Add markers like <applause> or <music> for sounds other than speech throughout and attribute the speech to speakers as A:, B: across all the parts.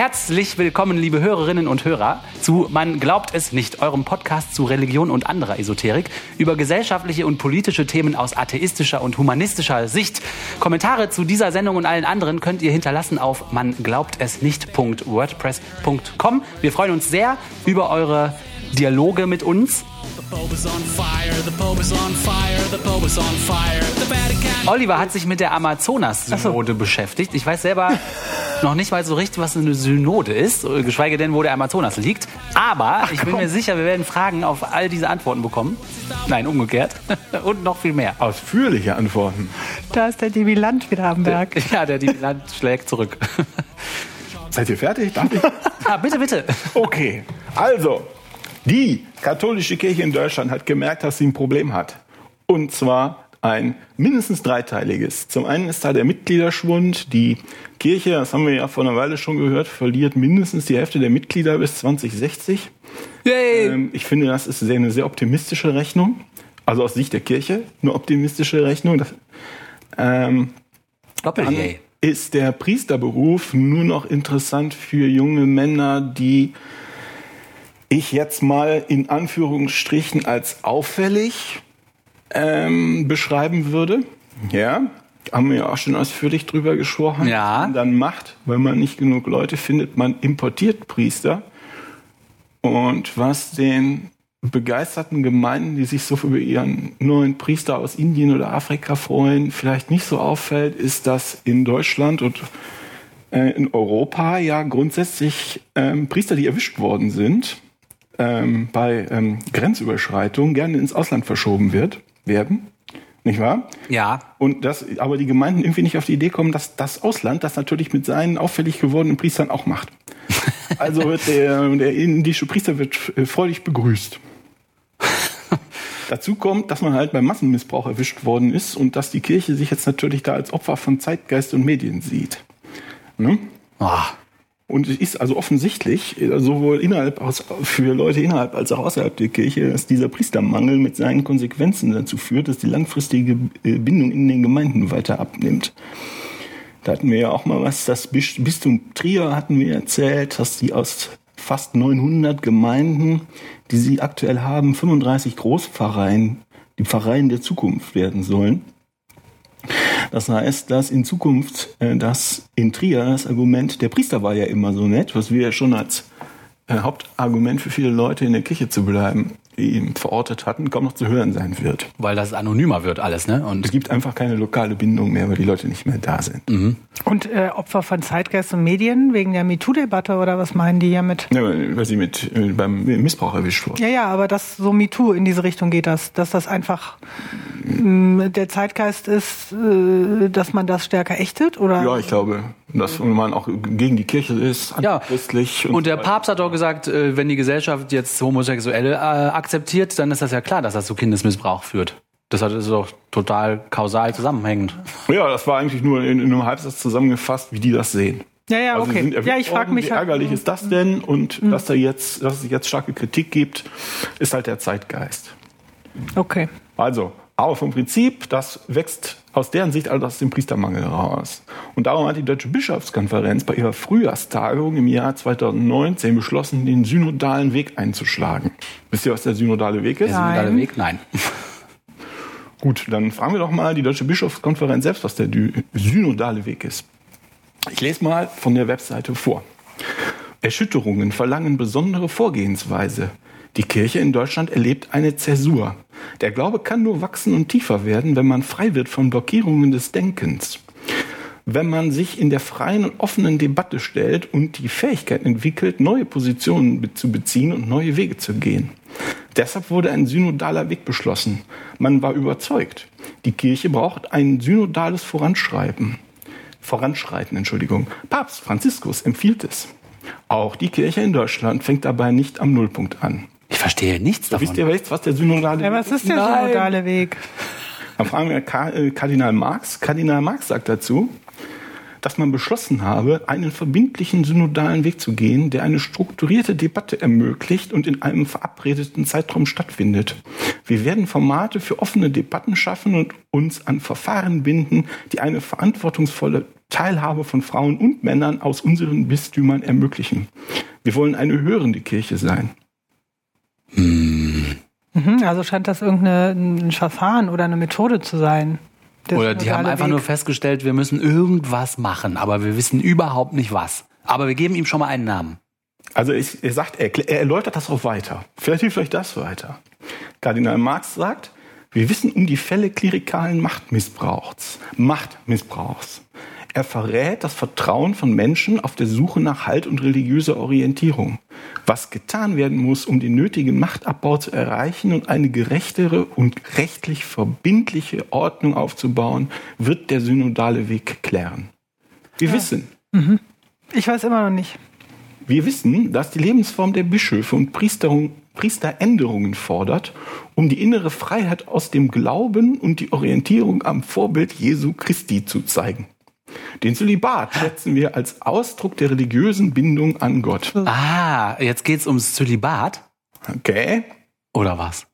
A: Herzlich willkommen, liebe Hörerinnen und Hörer, zu Man glaubt es nicht, eurem Podcast zu Religion und anderer Esoterik über gesellschaftliche und politische Themen aus atheistischer und humanistischer Sicht. Kommentare zu dieser Sendung und allen anderen könnt ihr hinterlassen auf man glaubt es nicht.wordpress.com. Wir freuen uns sehr über eure Dialoge mit uns. Oliver hat sich mit der Amazonas-Synode beschäftigt. Ich weiß selber <laughs> noch nicht mal so richtig, was eine Synode ist, geschweige denn, wo der Amazonas liegt. Aber Ach, ich bin mir sicher, wir werden Fragen auf all diese Antworten bekommen. Nein, umgekehrt. <laughs> Und noch viel mehr.
B: Ausführliche Antworten.
C: Da ist der Diviland wieder am Berg. <laughs>
A: Ja, der Diviland schlägt zurück.
B: Seid ihr fertig? Darf ich?
A: Ja, bitte, bitte.
B: Okay. Also, die katholische Kirche in Deutschland hat gemerkt, dass sie ein Problem hat. Und zwar ein mindestens dreiteiliges. Zum einen ist da der Mitgliederschwund. Die Kirche, das haben wir ja vor einer Weile schon gehört, verliert mindestens die Hälfte der Mitglieder bis 2060. Ähm, ich finde, das ist eine sehr optimistische Rechnung. Also aus Sicht der Kirche eine optimistische Rechnung. Das, ähm, Doppel ist der Priesterberuf nur noch interessant für junge Männer, die ich jetzt mal in Anführungsstrichen als auffällig ähm, beschreiben würde. Ja, haben wir ja auch schon ausführlich drüber gesprochen.
A: Ja.
B: Man dann macht, wenn man nicht genug Leute findet, man importiert Priester. Und was den begeisterten Gemeinden, die sich so über ihren neuen Priester aus Indien oder Afrika freuen, vielleicht nicht so auffällt, ist, dass in Deutschland und äh, in Europa ja grundsätzlich ähm, Priester, die erwischt worden sind, ähm, bei ähm, Grenzüberschreitungen gerne ins Ausland verschoben wird, werden. Nicht wahr?
A: Ja.
B: Und das, aber die Gemeinden irgendwie nicht auf die Idee kommen, dass das Ausland das natürlich mit seinen auffällig gewordenen Priestern auch macht. <laughs> Also wird der, der indische Priester wird äh, freudig begrüßt. Dazu kommt, dass man halt beim Massenmissbrauch erwischt worden ist und dass die Kirche sich jetzt natürlich da als Opfer von Zeitgeist und Medien sieht. Ne?
A: Oh.
B: Und es ist also offensichtlich, sowohl innerhalb für Leute innerhalb als auch außerhalb der Kirche, dass dieser Priestermangel mit seinen Konsequenzen dazu führt, dass die langfristige äh, Bindung in den Gemeinden weiter abnimmt. Da hatten wir ja auch mal was, das Bistum Trier hatten wir erzählt, dass die aus fast 900 Gemeinden, die sie aktuell haben, 35 Großpfarreien, die Pfarreien der Zukunft werden sollen. Das heißt, dass in Zukunft äh, das in Trier das Argument, der Priester war ja immer so nett, was wir ja schon als äh, Hauptargument für viele Leute in der Kirche zu bleiben, die verortet hatten, kaum noch zu hören sein wird.
A: Weil das anonymer wird alles, ne?
B: Und es gibt einfach keine lokale Bindung mehr, weil die Leute nicht mehr da sind. Mhm.
C: Und äh, Opfer von Zeitgeist und Medien wegen der MeToo-Debatte oder was meinen die hiermit?
B: Ja, weil sie mit äh, beim Missbrauch erwischt wurden.
C: Ja, ja, aber das so MeToo in diese Richtung geht das, dass das einfach der Zeitgeist ist, äh, dass man das stärker ächtet, oder?
B: Ja, ich glaube, dass man auch gegen die Kirche ist,
A: ja. Und, und der Papst hat doch gesagt, äh, wenn die Gesellschaft jetzt Homosexuelle äh, akzeptiert, dann ist das ja klar, dass das zu Kindesmissbrauch führt. Das ist doch total kausal zusammenhängend.
B: Ja, das war eigentlich nur in, in einem Halbsatz zusammengefasst, wie die das sehen.
C: Ja, ja, also okay. Ja, ich frage mich.
B: Wie halt ärgerlich ist das denn? Und mhm. dass da jetzt, dass es jetzt starke Kritik gibt, ist halt der Zeitgeist.
C: Okay.
B: Also, aber vom Prinzip, das wächst aus deren Sicht also aus dem Priestermangel heraus. Und darum hat die Deutsche Bischofskonferenz bei ihrer Frühjahrstagung im Jahr 2019 beschlossen, den synodalen Weg einzuschlagen. Wisst ihr, was der synodale Weg ist? Der
A: synodale Weg? Nein. <laughs>
B: Gut, dann fragen wir doch mal die Deutsche Bischofskonferenz selbst, was der synodale Weg ist. Ich lese mal von der Webseite vor. Erschütterungen verlangen besondere Vorgehensweise. Die Kirche in Deutschland erlebt eine Zäsur. Der Glaube kann nur wachsen und tiefer werden, wenn man frei wird von Blockierungen des Denkens. Wenn man sich in der freien und offenen Debatte stellt und die Fähigkeit entwickelt, neue Positionen zu beziehen und neue Wege zu gehen. Deshalb wurde ein synodaler Weg beschlossen. Man war überzeugt, die Kirche braucht ein synodales Voranschreiten. Voranschreiten, Entschuldigung. Papst Franziskus empfiehlt es. Auch die Kirche in Deutschland fängt dabei nicht am Nullpunkt an.
A: Ich verstehe nichts davon.
B: Wisst ihr, was der synodale
C: ja, was ist der Nein. synodale Weg?
B: Dann fragen wir äh, Kardinal Marx. Kardinal Marx sagt dazu, dass man beschlossen habe, einen verbindlichen synodalen Weg zu gehen, der eine strukturierte Debatte ermöglicht und in einem verabredeten Zeitraum stattfindet. Wir werden Formate für offene Debatten schaffen und uns an Verfahren binden, die eine verantwortungsvolle Teilhabe von Frauen und Männern aus unseren Bistümern ermöglichen. Wir wollen eine hörende Kirche sein.
C: Mhm, also scheint das irgendein Verfahren oder eine Methode zu sein.
A: Oder die haben einfach Weg. nur festgestellt, wir müssen irgendwas machen, aber wir wissen überhaupt nicht was. Aber wir geben ihm schon mal einen Namen.
B: Also ich, er sagt, er, er erläutert das auch weiter. Vielleicht hilft euch das weiter. Kardinal Marx sagt, wir wissen um die Fälle klerikalen Machtmissbrauchs. Machtmissbrauchs. Er verrät das Vertrauen von Menschen auf der Suche nach Halt und religiöser Orientierung. Was getan werden muss, um den nötigen Machtabbau zu erreichen und eine gerechtere und rechtlich verbindliche Ordnung aufzubauen, wird der synodale Weg klären. Wir ja. wissen.
C: Mhm. Ich weiß immer noch nicht.
B: Wir wissen, dass die Lebensform der Bischöfe und Priesterung Priesteränderungen fordert, um die innere Freiheit aus dem Glauben und die Orientierung am Vorbild Jesu Christi zu zeigen. Den Zölibat schätzen wir als Ausdruck der religiösen Bindung an Gott.
A: Ah, jetzt geht's ums Zölibat?
B: Okay.
A: Oder was?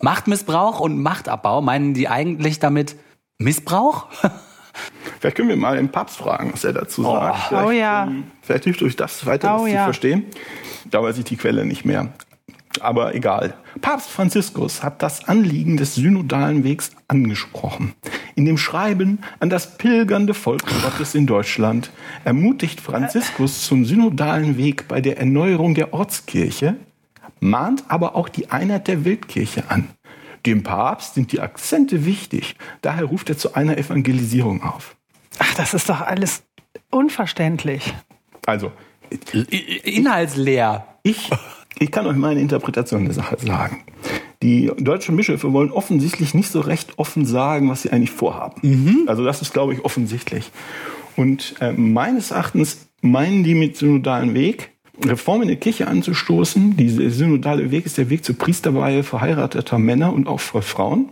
A: Machtmissbrauch und Machtabbau meinen die eigentlich damit Missbrauch? <laughs>
B: Vielleicht können wir mal den Papst fragen, was er dazu oh. sagt.
C: Vielleicht, oh ja.
B: Ähm, vielleicht hilft euch das weiter oh, das ja. zu verstehen. Da weiß ich die Quelle nicht mehr. Aber egal. Papst Franziskus hat das Anliegen des synodalen Wegs angesprochen. In dem Schreiben an das pilgernde Volk Gottes in Deutschland ermutigt Franziskus zum synodalen Weg bei der Erneuerung der Ortskirche, mahnt aber auch die Einheit der Weltkirche an. Dem Papst sind die Akzente wichtig, daher ruft er zu einer Evangelisierung auf.
C: Ach, das ist doch alles unverständlich.
B: Also,
A: inhaltsleer.
B: Ich ich kann euch meine Interpretation der Sache sagen. Die deutschen Bischöfe wollen offensichtlich nicht so recht offen sagen, was sie eigentlich vorhaben. Mhm. Also das ist, glaube ich, offensichtlich. Und äh, meines Erachtens meinen die mit synodalen Weg, Reformen in der Kirche anzustoßen. Dieser synodale Weg ist der Weg zur Priesterweihe verheirateter Männer und auch für Frauen.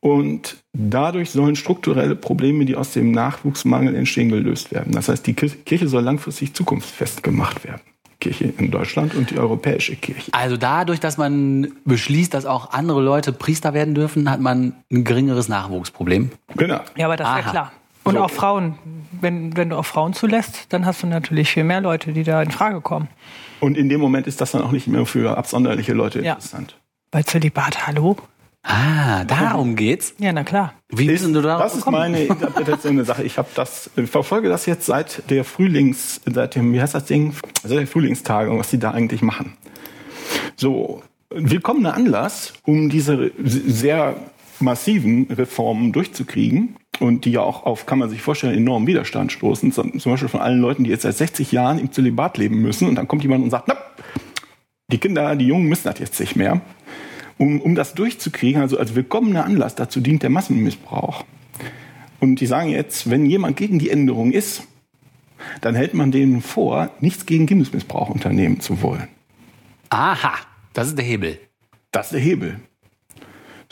B: Und dadurch sollen strukturelle Probleme, die aus dem Nachwuchsmangel entstehen, gelöst werden. Das heißt, die Kirche soll langfristig zukunftsfest gemacht werden. Kirche in Deutschland und die europäische Kirche.
A: Also dadurch, dass man beschließt, dass auch andere Leute Priester werden dürfen, hat man ein geringeres Nachwuchsproblem.
B: Genau.
C: Ja, aber das ist ja klar. Und so. auch Frauen. Wenn, wenn du auch Frauen zulässt, dann hast du natürlich viel mehr Leute, die da in Frage kommen.
B: Und in dem Moment ist das dann auch nicht mehr für absonderliche Leute ja. interessant.
C: Weil Zölibat, hallo?
A: Ah, darum geht's?
C: Ja, na klar.
B: Wie bist du darauf Das ist meine Interpretation der Sache. Ich habe das, ich verfolge das jetzt seit der Frühlings, seit dem, wie heißt das Ding? Seit der Frühlingstagung, was die da eigentlich machen. So, willkommener Anlass, um diese sehr massiven Reformen durchzukriegen und die ja auch auf, kann man sich vorstellen, enormen Widerstand stoßen. Zum Beispiel von allen Leuten, die jetzt seit 60 Jahren im Zölibat leben müssen und dann kommt jemand und sagt, na, die Kinder, die Jungen müssen das jetzt nicht mehr um, um das durchzukriegen, also als willkommener Anlass dazu dient der Massenmissbrauch. Und die sagen jetzt, wenn jemand gegen die Änderung ist, dann hält man denen vor, nichts gegen Kindesmissbrauch unternehmen zu wollen.
A: Aha, das ist der Hebel.
B: Das ist der Hebel.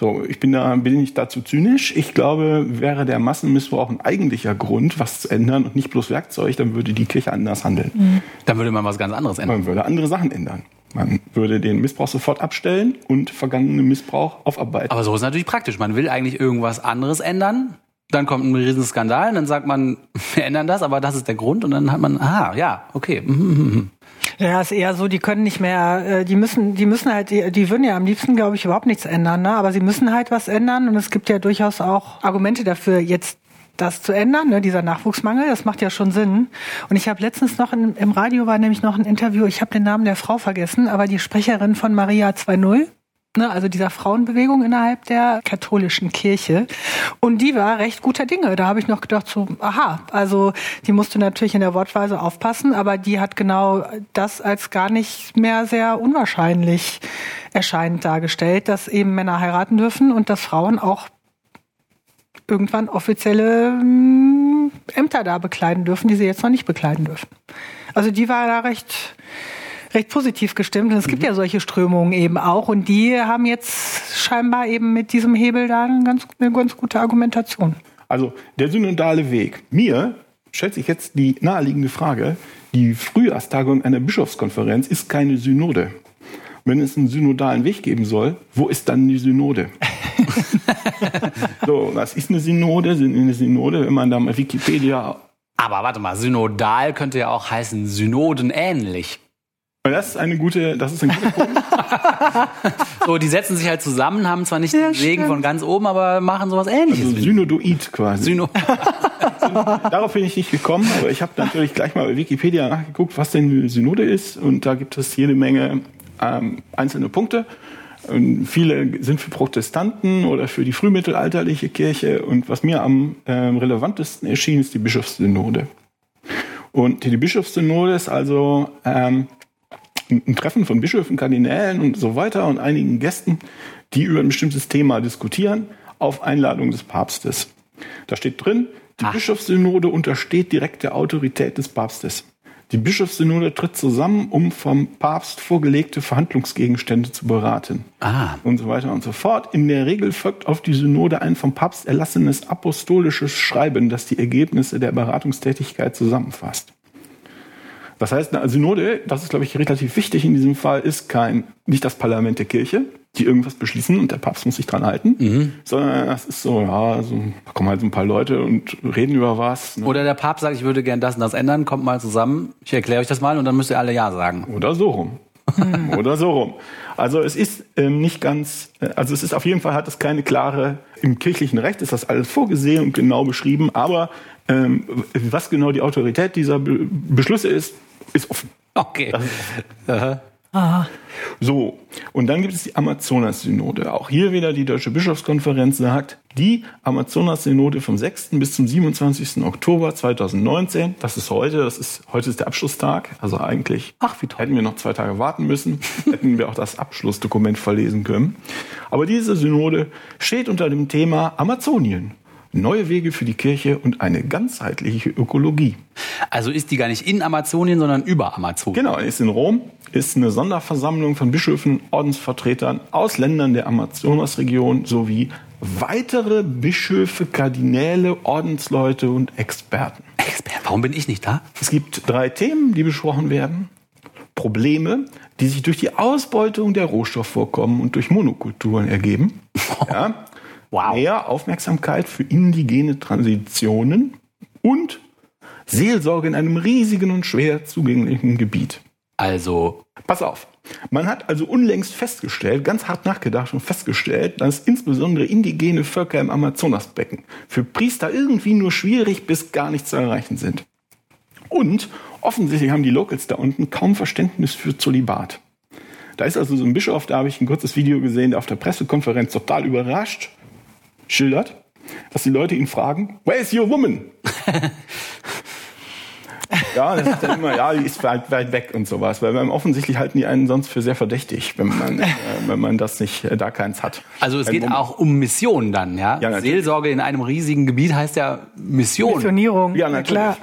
B: So, ich bin da, bin ich dazu zynisch. Ich glaube, wäre der Massenmissbrauch ein eigentlicher Grund, was zu ändern und nicht bloß Werkzeug, dann würde die Kirche anders handeln.
A: Mhm. Dann würde man was ganz anderes ändern.
B: Man würde andere Sachen ändern. Man würde den Missbrauch sofort abstellen und vergangenen Missbrauch aufarbeiten.
A: Aber so ist natürlich praktisch. Man will eigentlich irgendwas anderes ändern. Dann kommt ein Riesenskandal, dann sagt man, <laughs> wir ändern das, aber das ist der Grund. Und dann hat man, ah, ja, okay.
C: Ja, ist eher so, die können nicht mehr, äh, die müssen, die müssen halt, die, die würden ja am liebsten, glaube ich, überhaupt nichts ändern, ne? aber sie müssen halt was ändern und es gibt ja durchaus auch Argumente dafür, jetzt das zu ändern, ne, dieser Nachwuchsmangel, das macht ja schon Sinn. Und ich habe letztens noch in, im Radio war nämlich noch ein Interview, ich habe den Namen der Frau vergessen, aber die Sprecherin von Maria 2.0, ne, also dieser Frauenbewegung innerhalb der katholischen Kirche. Und die war recht guter Dinge. Da habe ich noch gedacht, so, aha, also die musste natürlich in der Wortweise aufpassen, aber die hat genau das als gar nicht mehr sehr unwahrscheinlich erscheinend dargestellt, dass eben Männer heiraten dürfen und dass Frauen auch irgendwann offizielle ähm, Ämter da bekleiden dürfen, die sie jetzt noch nicht bekleiden dürfen. Also die war da recht recht positiv gestimmt. Und es gibt mhm. ja solche Strömungen eben auch. Und die haben jetzt scheinbar eben mit diesem Hebel da eine ganz, eine ganz gute Argumentation.
B: Also der synodale Weg. Mir stellt sich jetzt die naheliegende Frage, die Frühjahrstagung einer Bischofskonferenz ist keine Synode. Wenn es einen synodalen Weg geben soll, wo ist dann die Synode? <laughs> so, was ist eine Synode? Eine Synode, wenn man da mal Wikipedia
A: Aber warte mal, synodal könnte ja auch heißen synodenähnlich.
B: Das ist eine gute, das ist ein guter Punkt. <laughs>
A: So, die setzen sich halt zusammen, haben zwar nicht den Segen von ganz oben, aber machen sowas ähnliches.
B: Also Synodoid quasi.
A: Syno <laughs>
B: Darauf bin ich nicht gekommen, aber ich habe natürlich gleich mal bei Wikipedia nachgeguckt, was denn eine Synode ist. Und da gibt es jede Menge ähm, einzelne Punkte. Und viele sind für Protestanten oder für die frühmittelalterliche Kirche. Und was mir am ähm, relevantesten erschien, ist die Bischofssynode. Und die Bischofssynode ist also ähm, ein Treffen von Bischöfen, Kardinälen und so weiter und einigen Gästen, die über ein bestimmtes Thema diskutieren, auf Einladung des Papstes. Da steht drin, die
A: Ach.
B: Bischofssynode untersteht direkt der Autorität des Papstes. Die Bischofssynode tritt zusammen, um vom Papst vorgelegte Verhandlungsgegenstände zu beraten.
A: Ah.
B: Und so weiter und so fort. In der Regel folgt auf die Synode ein vom Papst erlassenes apostolisches Schreiben, das die Ergebnisse der Beratungstätigkeit zusammenfasst. Das heißt, eine Synode, das ist, glaube ich, relativ wichtig in diesem Fall, ist kein, nicht das Parlament der Kirche, die irgendwas beschließen und der Papst muss sich dran halten, sondern das ist so, ja, so, da kommen halt so ein paar Leute und reden über was. Ne?
A: Oder der Papst sagt, ich würde gern das und das ändern, kommt mal zusammen, ich erkläre euch das mal und dann müsst ihr alle Ja sagen.
B: Oder so rum. <laughs> Oder so rum. Also es ist ähm, nicht ganz, äh, also es ist auf jeden Fall hat es keine klare, im kirchlichen Recht ist das alles vorgesehen und genau beschrieben, aber ähm, was genau die Autorität dieser Be Beschlüsse ist, ist offen.
A: Okay.
B: So, und dann gibt es die Amazonas-Synode. Auch hier wieder die Deutsche Bischofskonferenz sagt, die Amazonas-Synode vom 6. bis zum 27. Oktober 2019, das ist heute, das ist, heute ist der Abschlusstag, also eigentlich
A: Ach, wie toll.
B: hätten wir noch zwei Tage warten müssen, <laughs> hätten wir auch das Abschlussdokument verlesen können. Aber diese Synode steht unter dem Thema Amazonien. Neue Wege für die Kirche und eine ganzheitliche Ökologie.
A: Also ist die gar nicht in Amazonien, sondern über Amazonien.
B: Genau, ist in Rom, ist eine Sonderversammlung von Bischöfen, Ordensvertretern aus Ländern der Amazonasregion sowie weitere Bischöfe, Kardinäle, Ordensleute und Experten.
A: Expert, warum bin ich nicht da?
B: Es gibt drei Themen, die besprochen werden. Probleme, die sich durch die Ausbeutung der Rohstoffvorkommen und durch Monokulturen ergeben. <laughs> Ja.
A: Wow.
B: Mehr Aufmerksamkeit für indigene Transitionen und Seelsorge in einem riesigen und schwer zugänglichen Gebiet.
A: Also,
B: Pass auf. Man hat also unlängst festgestellt, ganz hart nachgedacht und festgestellt, dass insbesondere indigene Völker im Amazonasbecken für Priester irgendwie nur schwierig bis gar nicht zu erreichen sind. Und offensichtlich haben die Locals da unten kaum Verständnis für Zölibat. Da ist also so ein Bischof, da habe ich ein kurzes Video gesehen, der auf der Pressekonferenz total überrascht schildert, dass die Leute ihn fragen, where is your woman? <laughs> Ja, das ist dann immer, ja, die ist weit, weit weg und sowas, weil man offensichtlich halten die einen sonst für sehr verdächtig, wenn man, äh, wenn man das nicht, äh, da keins hat.
A: also es
B: Ein
A: geht
B: Moment.
A: auch um Mission dann, ja?
B: Ja.
A: Seelsorge in einem riesigen Gebiet heißt ja Mission.
C: Missionierung.
B: Ja,
C: na
B: natürlich.
C: klar.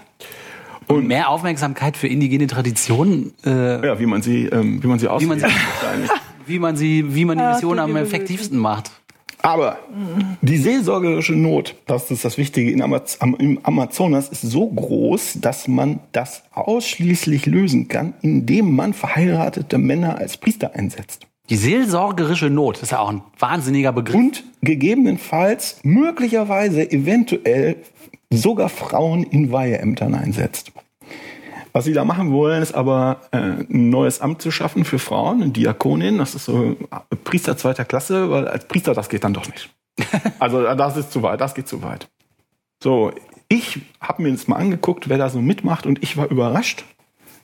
A: Und mehr Aufmerksamkeit für indigene Traditionen, äh,
B: Ja, wie man sie, ähm, wie man sie auslebt,
A: man sie-
B: wahrscheinlich. <laughs>
A: wie man sie, wie man die Mission am effektivsten macht.
B: Aber die seelsorgerische Not, das ist das Wichtige in Amaz am, im Amazonas, ist so groß, dass man das ausschließlich lösen kann, indem man verheiratete Männer als Priester einsetzt.
A: Die seelsorgerische Not, das ist ja auch ein wahnsinniger Begriff.
B: Und gegebenenfalls, möglicherweise, eventuell sogar Frauen in Weiheämtern einsetzt. Was sie da machen wollen, ist aber äh, ein neues Amt zu schaffen für Frauen, eine Diakonin. Das ist so äh, Priester zweiter Klasse, weil als Priester das geht dann doch nicht. <laughs> Also das ist zu weit, das geht zu weit. So, ich habe mir jetzt mal angeguckt, wer da so mitmacht und ich war überrascht,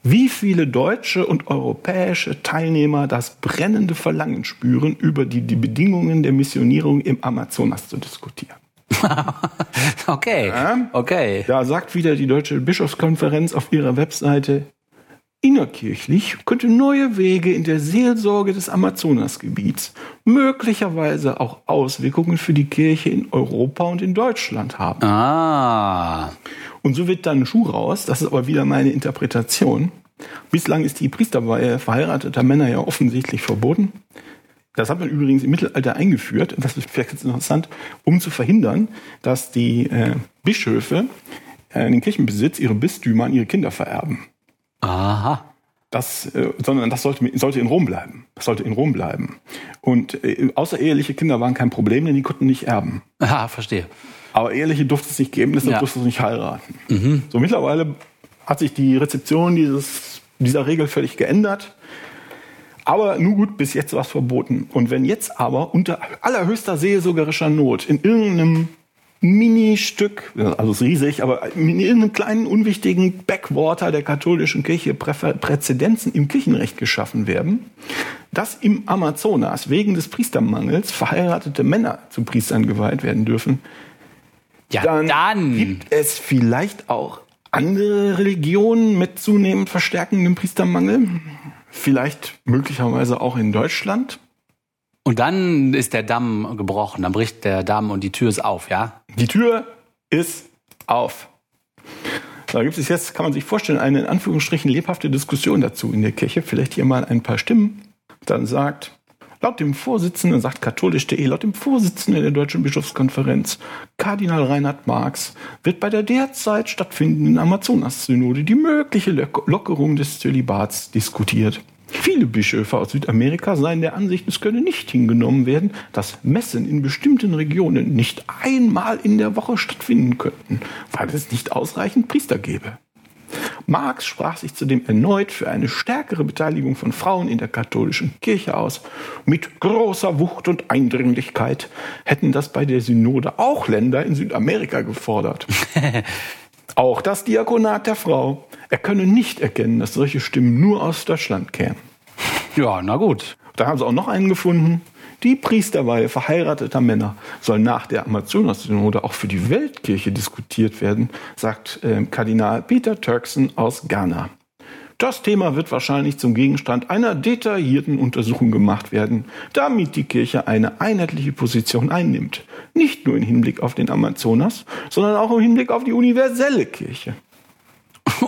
B: wie viele deutsche und europäische Teilnehmer das brennende Verlangen spüren, über die, die Bedingungen der Missionierung im Amazonas zu diskutieren. <laughs>
A: Okay, okay.
B: Da sagt wieder die Deutsche Bischofskonferenz auf ihrer Webseite, innerkirchlich könnte neue Wege in der Seelsorge des Amazonasgebiets möglicherweise auch Auswirkungen für die Kirche in Europa und in Deutschland haben.
A: Ah,
B: Und so wird dann ein Schuh raus, das ist aber wieder meine Interpretation. Bislang ist die Priesterweihe verheirateter Männer ja offensichtlich verboten. Das hat man übrigens im Mittelalter eingeführt, das ist vielleicht ganz interessant, um zu verhindern, dass die äh, Bischöfe äh, den Kirchenbesitz, ihre Bistümer an ihre Kinder vererben.
A: aha.
B: das, äh, sondern das sollte, sollte in Rom bleiben. Das sollte in Rom bleiben. Und äh, außereheliche Kinder waren kein Problem, denn die konnten nicht erben.
A: Ah, verstehe.
B: Aber eheliche durfte es nicht geben, deshalb
A: Ja.
B: durfte es nicht heiraten. So mittlerweile hat sich die Rezeption dieses, dieser Regel völlig geändert. Aber nur gut, bis jetzt war es verboten. Und wenn jetzt aber unter allerhöchster seelsorgerischer Not in irgendeinem Ministück, also es ist riesig, aber in irgendeinem kleinen, unwichtigen Backwater der katholischen Kirche Präfer- Präzedenzen im Kirchenrecht geschaffen werden, dass im Amazonas wegen des Priestermangels verheiratete Männer zu Priestern geweiht werden dürfen,
A: Ja,
B: dann,
A: dann.
B: gibt es vielleicht auch andere Religionen mit zunehmend verstärkendem Priestermangel. Vielleicht möglicherweise auch in Deutschland.
A: Und dann ist der Damm gebrochen. Dann bricht der Damm und die Tür ist auf, ja?
B: Die Tür ist auf. Da gibt es jetzt, kann man sich vorstellen, eine in Anführungsstrichen lebhafte Diskussion dazu in der Kirche. Vielleicht hier mal ein paar Stimmen. Dann sagt, laut dem Vorsitzenden, sagt katholisch.de, laut dem Vorsitzenden der Deutschen Bischofskonferenz, Kardinal Reinhard Marx, wird bei der derzeit stattfindenden Amazonas-Synode die mögliche Lock- Lockerung des Zölibats diskutiert. Viele Bischöfe aus Südamerika seien der Ansicht, es könne nicht hingenommen werden, dass Messen in bestimmten Regionen nicht einmal in der Woche stattfinden könnten, weil es nicht ausreichend Priester gäbe. Marx sprach sich zudem erneut für eine stärkere Beteiligung von Frauen in der katholischen Kirche aus. Mit großer Wucht und Eindringlichkeit hätten das bei der Synode auch Länder in Südamerika gefordert. <laughs> auch das Diakonat der Frau. Er könne nicht erkennen, dass solche Stimmen nur aus Deutschland kämen.
A: Ja, na gut.
B: Da haben sie auch noch einen gefunden. Die Priesterweihe verheirateter Männer soll nach der Amazonas-Synode auch für die Weltkirche diskutiert werden, sagt äh, Kardinal Peter Turkson aus Ghana. Das Thema wird wahrscheinlich zum Gegenstand einer detaillierten Untersuchung gemacht werden, damit die Kirche eine einheitliche Position einnimmt. Nicht nur im Hinblick auf den Amazonas, sondern auch im Hinblick auf die universelle Kirche.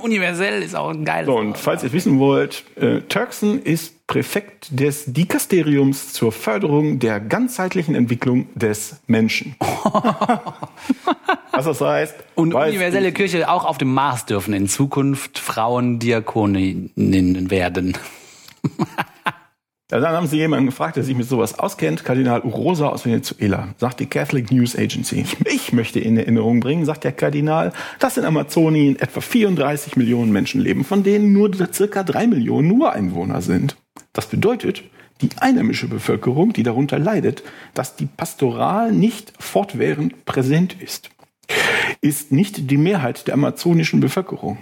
A: Universell ist auch ein geiles
B: So, und falls ihr es wissen wollt, äh, Turkson ist Präfekt des Dikasteriums zur Förderung der ganzheitlichen Entwicklung des Menschen. <laughs> Was das heißt?
A: Und universelle
B: ich.
A: Kirche auch auf dem Mars dürfen in Zukunft Frauen Diakoninnen werden. <laughs>
B: Dann haben sie jemanden gefragt, der sich mit sowas auskennt, Kardinal Urosa aus Venezuela, sagt die Catholic News Agency. Ich möchte in Erinnerung bringen, sagt der Kardinal, dass in Amazonien etwa 34 Millionen Menschen leben, von denen nur circa drei Millionen Ureinwohner sind. Das bedeutet, die einheimische Bevölkerung, die darunter leidet, dass die Pastoral nicht fortwährend präsent ist, ist nicht die Mehrheit der amazonischen Bevölkerung.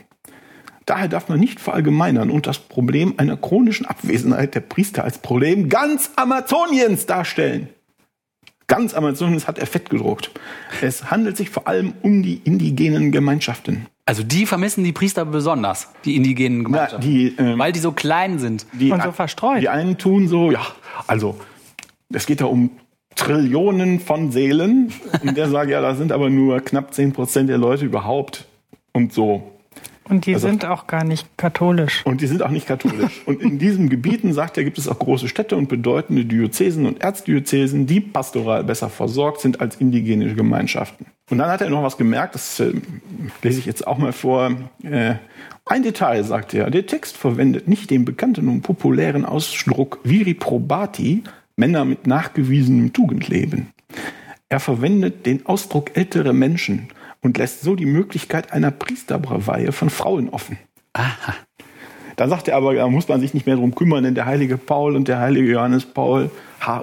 B: Daher darf man nicht verallgemeinern und das Problem einer chronischen Abwesenheit der Priester als Problem ganz Amazoniens darstellen. Ganz Amazoniens hat er fett gedruckt. Es handelt sich vor allem um die indigenen Gemeinschaften.
A: Also die vermissen die Priester besonders, die indigenen Gemeinschaften.
B: die, ähm,
A: weil die so klein sind.
B: Die,
C: Und so verstreut.
B: Die einen tun so, ja, also es geht da um Trillionen von Seelen. Und der sagt, ja, da sind aber nur knapp 10 Prozent der Leute überhaupt. Und so.
C: Und die
B: Also-
C: sind auch gar nicht katholisch.
B: Und die sind auch nicht katholisch. Und in diesen Gebieten, sagt er, gibt es auch große Städte und bedeutende Diözesen und Erzdiözesen, die pastoral besser versorgt sind als indigene Gemeinschaften. Und dann hat er noch was gemerkt, das äh, lese ich jetzt auch mal vor. Äh, ein Detail, sagt er, der Text verwendet nicht den bekannten und populären Ausdruck viri probati, Männer mit nachgewiesenem Tugendleben. Er verwendet den Ausdruck ältere Menschen und lässt so die Möglichkeit einer Priesterbreweihe von Frauen offen. Da sagt er aber, da muss man sich nicht mehr drum kümmern, denn der heilige Paul und der heilige Johannes Paul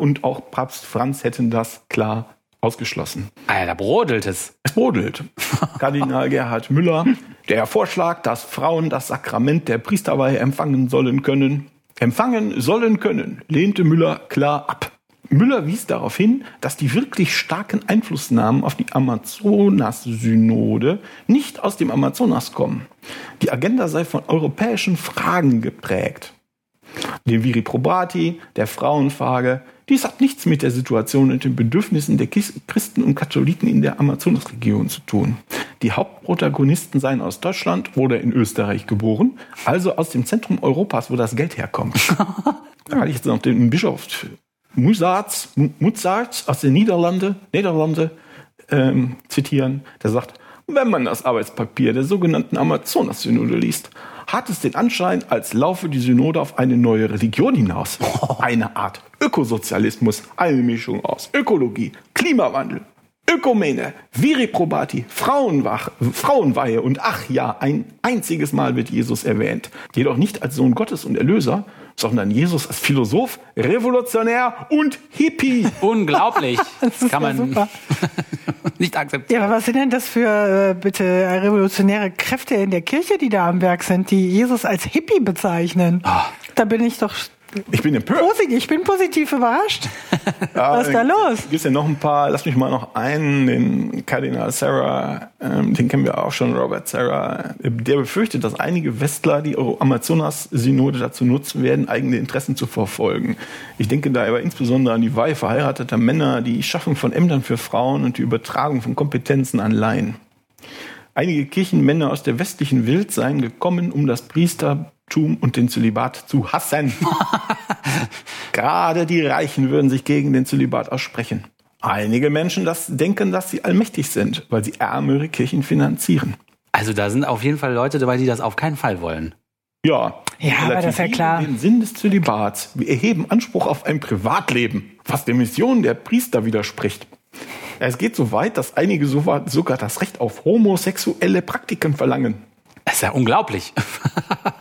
B: und auch Papst Franz hätten das klar ausgeschlossen.
A: Ah, ja, da brodelt es.
B: Es brodelt. <laughs> Kardinal Gerhard Müller, der Vorschlag, dass Frauen das Sakrament der Priesterweihe empfangen sollen können, empfangen sollen können, lehnte Müller klar ab. Müller wies darauf hin, dass die wirklich starken Einflussnahmen auf die Amazonas-Synode nicht aus dem Amazonas kommen. Die Agenda sei von europäischen Fragen geprägt. Dem Viri Probati, der Frauenfrage, dies hat nichts mit der Situation und den Bedürfnissen der Christen und Katholiken in der Amazonasregion zu tun. Die Hauptprotagonisten seien aus Deutschland oder in Österreich geboren, also aus dem Zentrum Europas, wo das Geld herkommt. <laughs> da kann ich jetzt noch den Bischof Musarts, Muzarts aus den Niederlande, Niederlande ähm, zitieren, der sagt, Wenn man das Arbeitspapier der sogenannten Amazonas-Synode liest, hat es den Anschein, als laufe die Synode auf eine neue Religion hinaus. <laughs> Eine Art Ökosozialismus, eine Mischung aus Ökologie, Klimawandel, Ökumene, Viriprobati, Frauenwach, Frauenweihe und ach ja, ein einziges Mal wird Jesus erwähnt. Jedoch nicht als Sohn Gottes und Erlöser, sondern Jesus als Philosoph, Revolutionär und Hippie. <laughs>
A: Unglaublich. <laughs>
C: Das ist
A: Kann
C: ja
A: man
C: super. <laughs>
A: nicht akzeptieren.
C: Ja, aber was sind denn das für äh, bitte revolutionäre Kräfte in der Kirche, die da am Werk sind, die Jesus als Hippie bezeichnen?
A: Ah.
C: Da bin ich doch
B: Ich bin empört.
C: positiv, ich bin positiv überrascht. <laughs> Was ist da los?
B: Gibt ja noch ein paar, lass mich mal noch einen, den Kardinal Sarah, ähm, den kennen wir auch schon, Robert Sarah, der befürchtet, dass einige Westler die Amazonas-Synode dazu nutzen werden, eigene Interessen zu verfolgen. Ich denke da aber insbesondere an die Weihe verheirateter Männer, die Schaffung von Ämtern für Frauen und die Übertragung von Kompetenzen an Laien. Einige Kirchenmänner aus der westlichen Welt seien gekommen, um das Priestertum und den Zölibat zu hassen. <laughs> Gerade die Reichen würden sich gegen den Zölibat aussprechen. Einige Menschen das denken, dass sie allmächtig sind, weil sie ärmere Kirchen finanzieren.
A: Also da sind auf jeden Fall Leute dabei, die das auf keinen Fall wollen.
B: Ja,
C: Ja, aber das ist ja klar.
B: Den Sinn des Zölibats. Wir erheben Anspruch auf ein Privatleben, was der Mission der Priester widerspricht. Es geht so weit, dass einige sogar sogar das Recht auf homosexuelle Praktiken verlangen.
A: Das ist ja unglaublich. <laughs>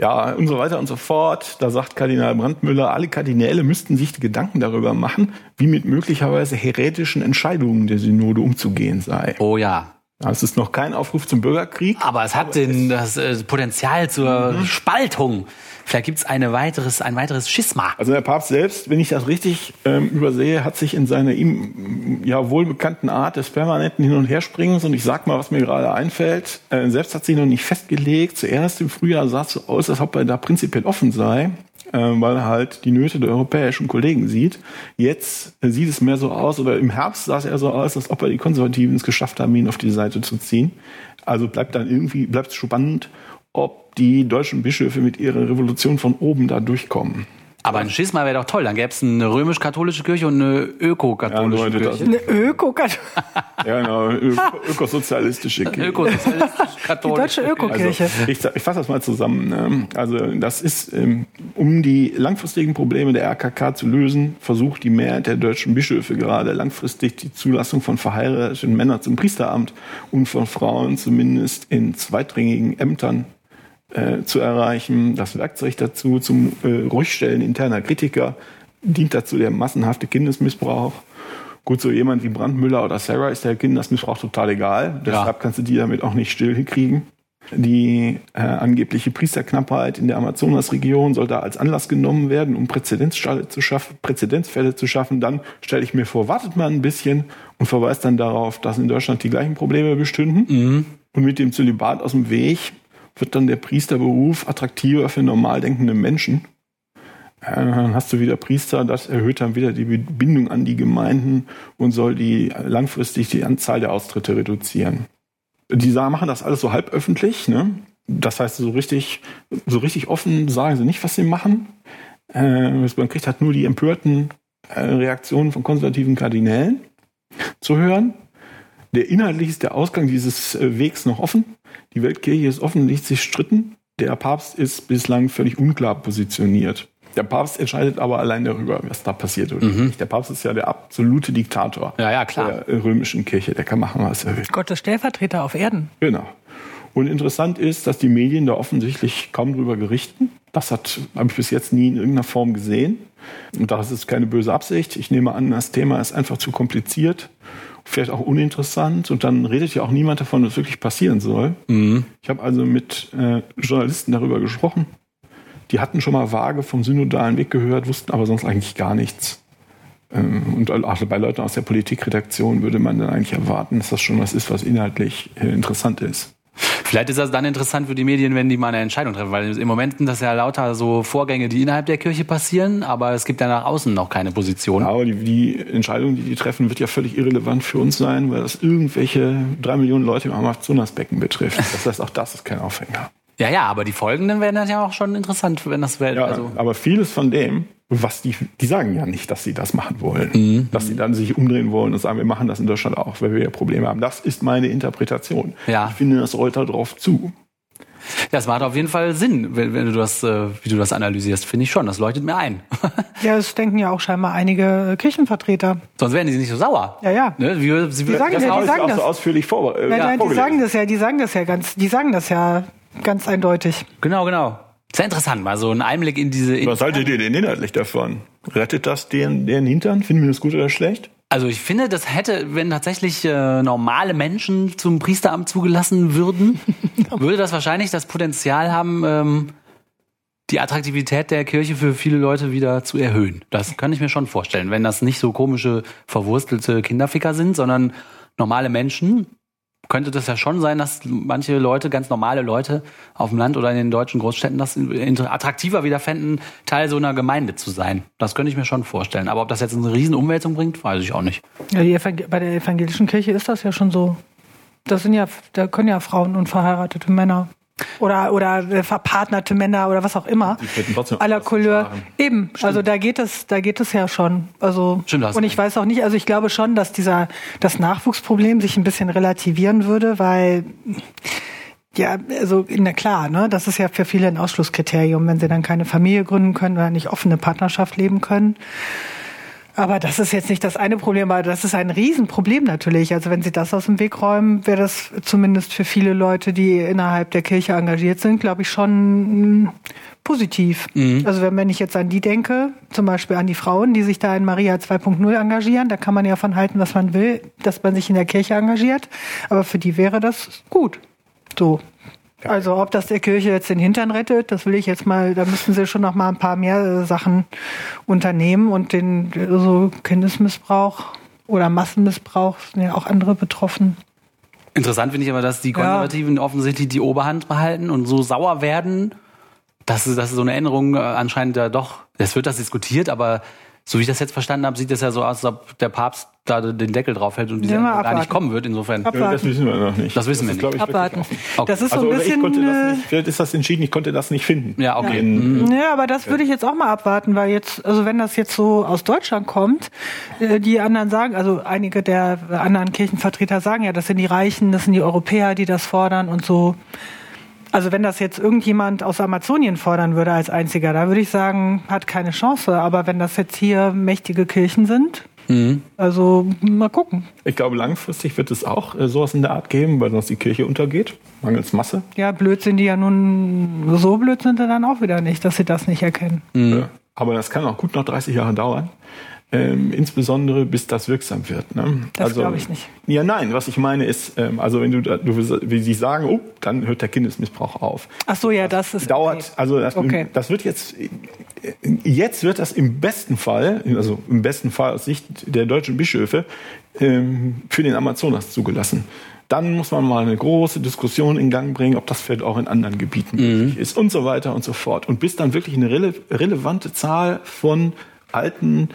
B: Ja, und so weiter und so fort. Da sagt Kardinal Brandmüller, alle Kardinäle müssten sich die Gedanken darüber machen, wie mit möglicherweise heretischen Entscheidungen der Synode umzugehen sei.
A: Oh ja.
B: Das ist noch kein Aufruf zum Bürgerkrieg.
A: Aber es hat den, das äh, Potenzial zur
B: Mhm.
A: Spaltung. Vielleicht gibt es eine weiteres, ein weiteres Schisma.
B: Also der Papst selbst, wenn ich das richtig ähm, übersehe, hat sich in seiner ihm ja wohlbekannten Art des permanenten Hin- und Herspringens, und ich sag mal, was mir gerade einfällt, äh, selbst hat sich noch nicht festgelegt. Zuerst im Frühjahr sah es so aus, als ob er da prinzipiell offen sei, äh, weil er halt die Nöte der europäischen Kollegen sieht. Jetzt äh, sieht es mehr so aus, oder im Herbst sah es eher so aus, als ob er die Konservativen es geschafft haben, ihn auf die Seite zu ziehen. Also bleibt dann irgendwie, bleibt es spannend, ob die deutschen Bischöfe mit ihrer Revolution von oben da durchkommen.
A: Aber ein Schisma wäre doch toll. Dann gäbe es eine römisch-katholische Kirche und eine öko-katholische
B: Ja,
A: Kirche.
C: Eine öko <laughs>
B: Ja, genau, ökosozialistische Kirche.
A: Öko-katholisch.
C: Die deutsche Ökokirche.
B: Also, ich, ich fasse das mal zusammen. ne? Also das ist, ähm, um die langfristigen Probleme der RKK zu lösen, versucht die Mehrheit der deutschen Bischöfe gerade langfristig die Zulassung von verheirateten Männern zum Priesteramt und von Frauen zumindest in zweitrangigen Ämtern äh, zu erreichen. Das Werkzeug dazu zum äh, Ruhigstellen interner Kritiker dient dazu der massenhafte Kindesmissbrauch. Gut, so jemand wie Brandmüller oder Sarah ist der Kindesmissbrauch total egal. Deshalb kannst du die damit auch nicht still hinkriegen. Die äh, angebliche Priesterknappheit in der Amazonasregion soll da als Anlass genommen werden, um Präzedenzfälle zu schaffen. Präzedenzfälle zu schaffen. Dann stelle ich mir vor, wartet mal ein bisschen und verweist dann darauf, dass in Deutschland die gleichen Probleme bestünden. Und mit dem Zölibat aus dem Weg wird dann der Priesterberuf attraktiver für normal denkende Menschen. Äh, Dann hast du wieder Priester, das erhöht dann wieder die Bindung an die Gemeinden und soll die langfristig die Anzahl der Austritte reduzieren. Die machen das alles so halb öffentlich, ne? Das heißt, so richtig, so richtig offen sagen sie nicht, was sie machen. Äh, man kriegt halt nur die empörten äh, Reaktionen von konservativen Kardinälen zu hören. Der inhaltlich ist der Ausgang dieses äh, Wegs noch offen. Die Weltkirche ist offensichtlich stritten. Der Papst ist bislang völlig unklar positioniert. Der Papst entscheidet aber allein darüber, was da passiert oder nicht. Der Papst ist ja der absolute Diktator
A: Ja, ja, klar.
B: der äh, römischen Kirche. Der kann machen, was er will.
C: Gottes Stellvertreter auf Erden.
B: Genau. Und interessant ist, dass die Medien da offensichtlich kaum drüber gerichten. Das hat habe ich bis jetzt nie in irgendeiner Form gesehen. Und das ist keine böse Absicht. Ich nehme an, das Thema ist einfach zu kompliziert, vielleicht auch uninteressant. Und dann redet ja auch niemand davon, was wirklich passieren soll. Ich habe also mit äh, Journalisten darüber gesprochen. Die hatten schon mal vage vom synodalen Weg gehört, wussten aber sonst eigentlich gar nichts. Ähm, Und auch bei Leuten aus der Politikredaktion würde man dann eigentlich erwarten, dass das schon was ist, was inhaltlich äh, interessant ist.
A: Vielleicht ist das dann interessant für die Medien, wenn die mal eine Entscheidung treffen, weil im Moment sind das ja lauter so Vorgänge, die innerhalb der Kirche passieren, aber es gibt ja nach außen noch keine Position.
B: Aber die, die Entscheidung, die die treffen, wird ja völlig irrelevant für uns sein, weil das irgendwelche drei Millionen Leute im Amazonasbecken betrifft. <laughs> Das heißt, auch das ist kein Aufhänger.
A: Ja, ja, aber die folgenden wären dann ja auch schon interessant, wenn das wäre.
B: Ja,
A: also,
B: aber vieles von dem, was die, die sagen ja nicht, dass sie das machen wollen.
A: Mhm.
B: Dass sie dann sich umdrehen wollen und sagen, wir machen das in Deutschland auch, weil wir ja Probleme haben. Das ist meine Interpretation.
A: Ja.
B: Ich finde, das rollt da drauf zu.
A: das macht auf jeden Fall Sinn, wenn, wenn du das, äh, wie du das analysierst, finde ich schon. Das leuchtet mir ein. <laughs>
C: Ja, das denken ja auch scheinbar einige Kirchenvertreter.
A: Sonst wären die nicht so sauer.
C: Ja, ja.
A: Ne? Wie, sie,
C: Die sagen
A: das
C: ja, die sagen
B: auch
C: das.
B: so ausführlich vor, äh,
C: Nein, nein, die sagen das ja, die sagen das ja ganz, die sagen das ja ganz eindeutig.
A: Genau, genau. Sehr interessant, mal so ein Einblick in diese.
B: Was haltet ihr denn inhaltlich davon? Rettet das den, den Hintern? Finden wir das gut oder schlecht?
A: Also ich finde, das hätte, wenn tatsächlich äh, normale Menschen zum Priesteramt zugelassen würden, <laughs> würde das wahrscheinlich das Potenzial haben, ähm, die Attraktivität der Kirche für viele Leute wieder zu erhöhen. Das kann ich mir schon vorstellen, wenn das nicht so komische, verwurstelte Kinderficker sind, sondern normale Menschen. Könnte das ja schon sein, dass manche Leute, ganz normale Leute auf dem Land oder in den deutschen Großstädten das attraktiver wieder fänden, Teil so einer Gemeinde zu sein. Das könnte ich mir schon vorstellen. Aber ob das jetzt eine riesen Umwälzung bringt, weiß ich auch nicht.
C: Ja, bei der evangelischen Kirche ist das ja schon so. Das sind ja, da können ja Frauen und verheiratete Männer oder oder äh, verpartnerte Männer oder was auch immer aller Couleur. Eben, also da geht es, da geht es ja schon. Also
A: Stimmt,
C: und ich weiß auch nicht, also ich glaube schon, dass dieser das Nachwuchsproblem sich ein bisschen relativieren würde, weil ja, also na klar, ne, das ist ja für viele ein Ausschlusskriterium, wenn sie dann keine Familie gründen können oder nicht offene Partnerschaft leben können. Aber das ist jetzt nicht das eine Problem, aber das ist ein Riesenproblem natürlich. Also wenn Sie das aus dem Weg räumen, wäre das zumindest für viele Leute, die innerhalb der Kirche engagiert sind, glaube ich, schon mm, positiv. Also wenn, wenn ich jetzt an die denke, zum Beispiel an die Frauen, die sich da in Maria 2.0 engagieren, da kann man ja von halten, was man will, dass man sich in der Kirche engagiert. Aber für die wäre das gut. So. Also ob das der Kirche jetzt den Hintern rettet, das will ich jetzt mal, da müssten sie schon noch mal ein paar mehr äh, Sachen unternehmen und den äh, so Kindesmissbrauch oder Massenmissbrauch sind ja auch andere betroffen.
A: Interessant finde ich aber, dass die Konservativen offensichtlich die Oberhand behalten und so sauer werden, dass, dass so eine Änderung äh, anscheinend da doch, es wird das diskutiert, aber so wie ich das jetzt verstanden habe, sieht es ja so aus, als ob der Papst da den Deckel drauf hält und diese
C: Ja, mal
A: Änderung gar nicht
C: abwarten.
A: kommen wird. Insofern.
C: Ab-
B: Ja, das wissen wir noch nicht.
A: Das wissen wir
B: ist, glaub ich, wirklich
C: Abwarten.
A: Okay.
C: Das ist so
B: Also
C: ein
B: ich
C: bisschen.
B: konnte das
C: äh,
B: nicht, vielleicht ist das entschieden, ich konnte das nicht finden.
A: Ja, okay.
B: In,
C: Ja, aber das würde ich jetzt auch mal abwarten, weil jetzt, also wenn das jetzt so aus Deutschland kommt, äh, die anderen sagen, also einige der anderen Kirchenvertreter sagen ja, das sind die Reichen, das sind die Europäer, die das fordern und so. Also wenn das jetzt irgendjemand aus Amazonien fordern würde als einziger, da würde ich sagen, hat keine Chance. Aber wenn das jetzt hier mächtige Kirchen sind, also mal gucken.
B: Ich glaube, langfristig wird es auch äh, sowas in der Art geben, weil sonst die Kirche untergeht, mangels Masse.
C: Ja, blöd sind die ja nun, so blöd sind sie dann auch wieder nicht, dass sie das nicht erkennen.
B: Ja. Aber das kann auch gut noch 30 Jahre dauern. Ähm, insbesondere bis das wirksam wird. Ne?
C: Das glaube ich nicht.
B: Ja, nein, was ich meine ist, ähm, also wenn du, da- du wie sie sagen, oh, dann hört der Kindesmissbrauch auf.
C: Ach so, ja, das ist
B: Dauert, also das,
C: Okay.
B: das wird jetzt, jetzt wird das im besten Fall, also im besten Fall aus Sicht der deutschen Bischöfe, ähm, für den Amazonas zugelassen. Dann muss man mal eine große Diskussion in Gang bringen, ob das vielleicht auch in anderen Gebieten möglich ist und so weiter und so fort. Und bis dann wirklich eine rele relevante Zahl von alten,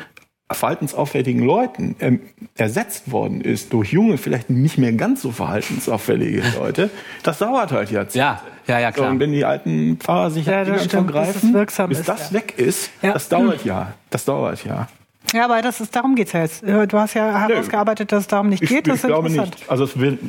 B: verhaltensauffälligen Leuten ähm, ersetzt worden ist durch junge, vielleicht nicht mehr ganz so verhaltensauffällige <laughs> Leute, das dauert halt jetzt.
A: Ja, ja, ja,
B: So,
A: klar.
B: und wenn die alten Pfarrer sich
C: Ja, das stimmt, bis
B: vergreifen,
C: wirksam
B: bis
C: ist,
B: das
C: ja.
B: weg ist,
C: Ja.
B: das dauert ja. Das dauert ja.
C: Ja, aber das ist, darum geht's ja jetzt. Äh, Du hast ja herausgearbeitet, dass es darum nicht
B: Ich,
C: geht.
B: ich
C: Das ist
B: glaube
C: interessant.
B: nicht. Also es wird,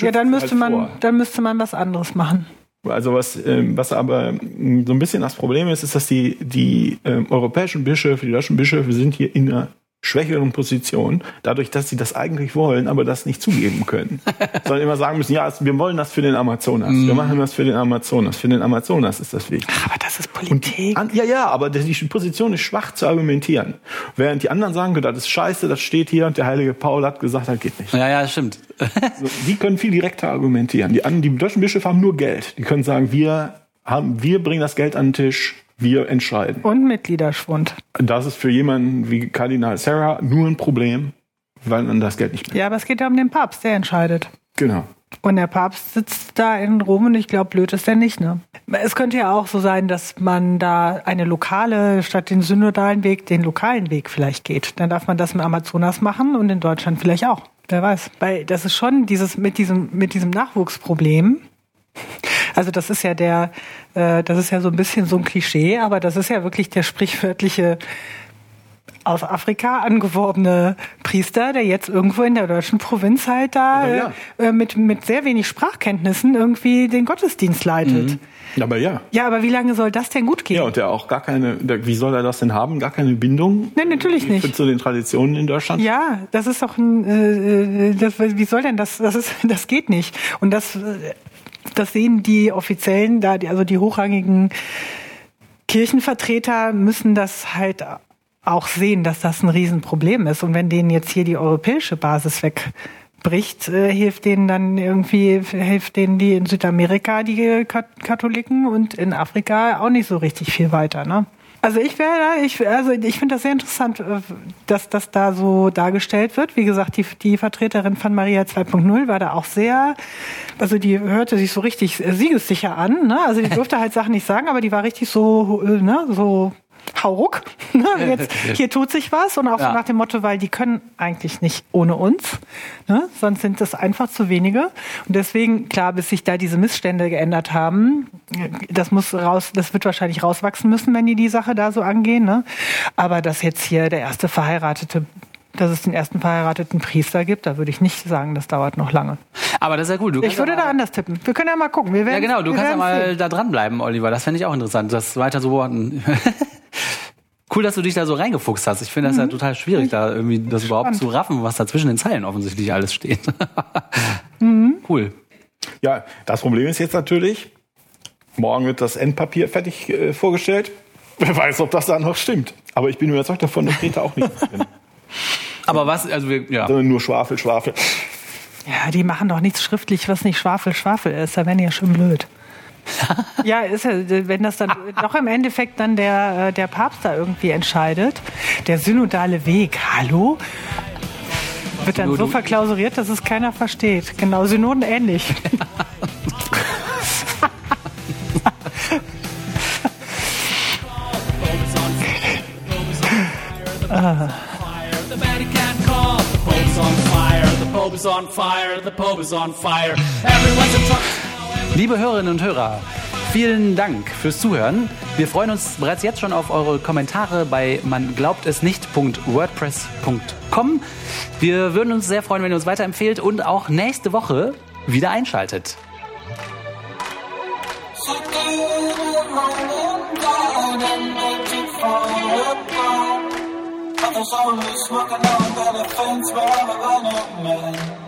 C: Ja, dann müsste
B: halt
C: man,
B: vor.
C: dann müsste man was anderes machen.
B: Also was, ähm, was aber ähm, so ein bisschen das Problem ist, ist, dass die, die ähm, europäischen Bischöfe, die deutschen Bischöfe sind hier in einer schwächeren Position, dadurch, dass sie das eigentlich wollen, aber das nicht zugeben können. <laughs> Sondern immer sagen müssen, ja, wir wollen das für den Amazonas. Wir machen das für den Amazonas. Für den Amazonas ist das wichtig.
C: Aber das ist
B: Und
C: Politik.
B: an, ja, ja, aber die Position ist schwach zu argumentieren. Während die anderen sagen, das ist scheiße, das steht hier und der heilige Paul hat gesagt, das geht nicht.
A: Ja, ja, stimmt.
B: Die können viel direkter argumentieren. Die, die deutschen Bischöfe haben nur Geld. Die können sagen, wir haben, wir bringen das Geld an den Tisch, wir entscheiden.
C: Und Mitgliederschwund.
B: Das ist für jemanden wie Kardinal Sarah nur ein Problem, weil man das Geld nicht mehr.
C: Ja, aber es geht ja um den Papst, der entscheidet.
B: Genau.
C: Und der Papst sitzt da in Rom und ich glaube, blöd ist der nicht, ne? Es könnte ja auch so sein, dass man da eine lokale, statt den synodalen Weg, den lokalen Weg vielleicht geht. Dann darf man das im Amazonas machen und in Deutschland vielleicht auch. Wer weiß. Weil das ist schon dieses, mit diesem, mit diesem Nachwuchsproblem. Also das ist ja der, äh, das ist ja so ein bisschen so ein Klischee, aber das ist ja wirklich der sprichwörtliche aus Afrika angeworbene Priester, der jetzt irgendwo in der deutschen Provinz halt da
B: Ja,
C: äh, mit, mit sehr wenig Sprachkenntnissen irgendwie den Gottesdienst leitet.
B: Aber ja.
C: Ja, aber wie lange soll das denn gut gehen?
B: Ja, und der auch gar keine, der, wie soll er das denn haben? Gar keine Bindung?
C: Nein, natürlich nicht.
B: Zu den Traditionen in Deutschland?
C: Ja, das ist doch ein, äh, das, wie soll denn das, das ist, <laughs> das geht nicht. Und das, äh, das sehen die Offiziellen da, also die hochrangigen Kirchenvertreter müssen das halt auch sehen, dass das ein Riesenproblem ist. Und wenn denen jetzt hier die europäische Basis wegbricht, äh, hilft denen dann irgendwie, hilft denen die in Südamerika, die Kat- Katholiken und in Afrika auch nicht so richtig viel weiter, ne? Also ich wäre ich, also ich finde das sehr interessant, äh, dass das da so dargestellt wird. Wie gesagt, die, die Vertreterin von Maria 2.0 war da auch sehr, also die hörte sich so richtig äh, siegessicher an. Ne? Also die <laughs> durfte halt Sachen nicht sagen, aber die war richtig so, äh, ne, so hauruck. <laughs> Ne? Jetzt, hier tut sich was und auch
A: Ja.
C: so nach dem Motto, weil die können eigentlich nicht ohne uns, ne? sonst sind das einfach zu wenige. Und deswegen, klar, bis sich da diese Missstände geändert haben, das muss raus, das wird wahrscheinlich rauswachsen müssen, wenn die die Sache da so angehen. Ne? Aber dass jetzt hier der erste verheiratete dass es den ersten verheirateten Priester gibt, da würde ich nicht sagen, das dauert noch lange.
A: Aber das ist ja cool. Du
C: Ich würde da anders tippen. Wir können ja mal gucken. Wir werden,
A: Ja, genau. Du
C: wir
A: kannst ja mal
C: sehen.
A: da dranbleiben, Oliver. Das fände ich auch interessant, das weiter zu beobachten. <laughs> cool, dass du dich da so reingefuchst hast. Ich finde das ja total schwierig, da irgendwie das überhaupt zu raffen, was da zwischen den Zeilen offensichtlich alles steht. <laughs> Cool.
B: Ja, das Problem ist jetzt natürlich, morgen wird das Endpapier fertig äh, vorgestellt. <laughs> Wer weiß, ob das dann noch stimmt. Aber ich bin überzeugt davon, dass Peter auch nicht drin.
A: Aber was, also wir, ja.
B: Sondern nur Schwafel, Schwafel.
C: Ja, die machen doch nichts schriftlich, was nicht Schwafel, Schwafel ist. Da werden die ja schon blöd. <laughs> ja, ist ja, wenn das dann <laughs> doch im Endeffekt dann der, äh, der Papst da irgendwie entscheidet, der synodale Weg, hallo? Wird dann so verklausuriert, dass es keiner versteht. Genau, Synoden ähnlich. <laughs>
D: on fire. The Pope is on fire. Everyone's in trouble.
A: Liebe Hörerinnen und Hörer, vielen Dank fürs Zuhören. Wir freuen uns bereits jetzt schon auf eure Kommentare bei man glaubt es nicht.wordpress.com. Wir würden uns sehr freuen, wenn ihr uns weiterempfehlt und auch nächste Woche wieder einschaltet.
E: Others only smoking on the fence where I'm a running man.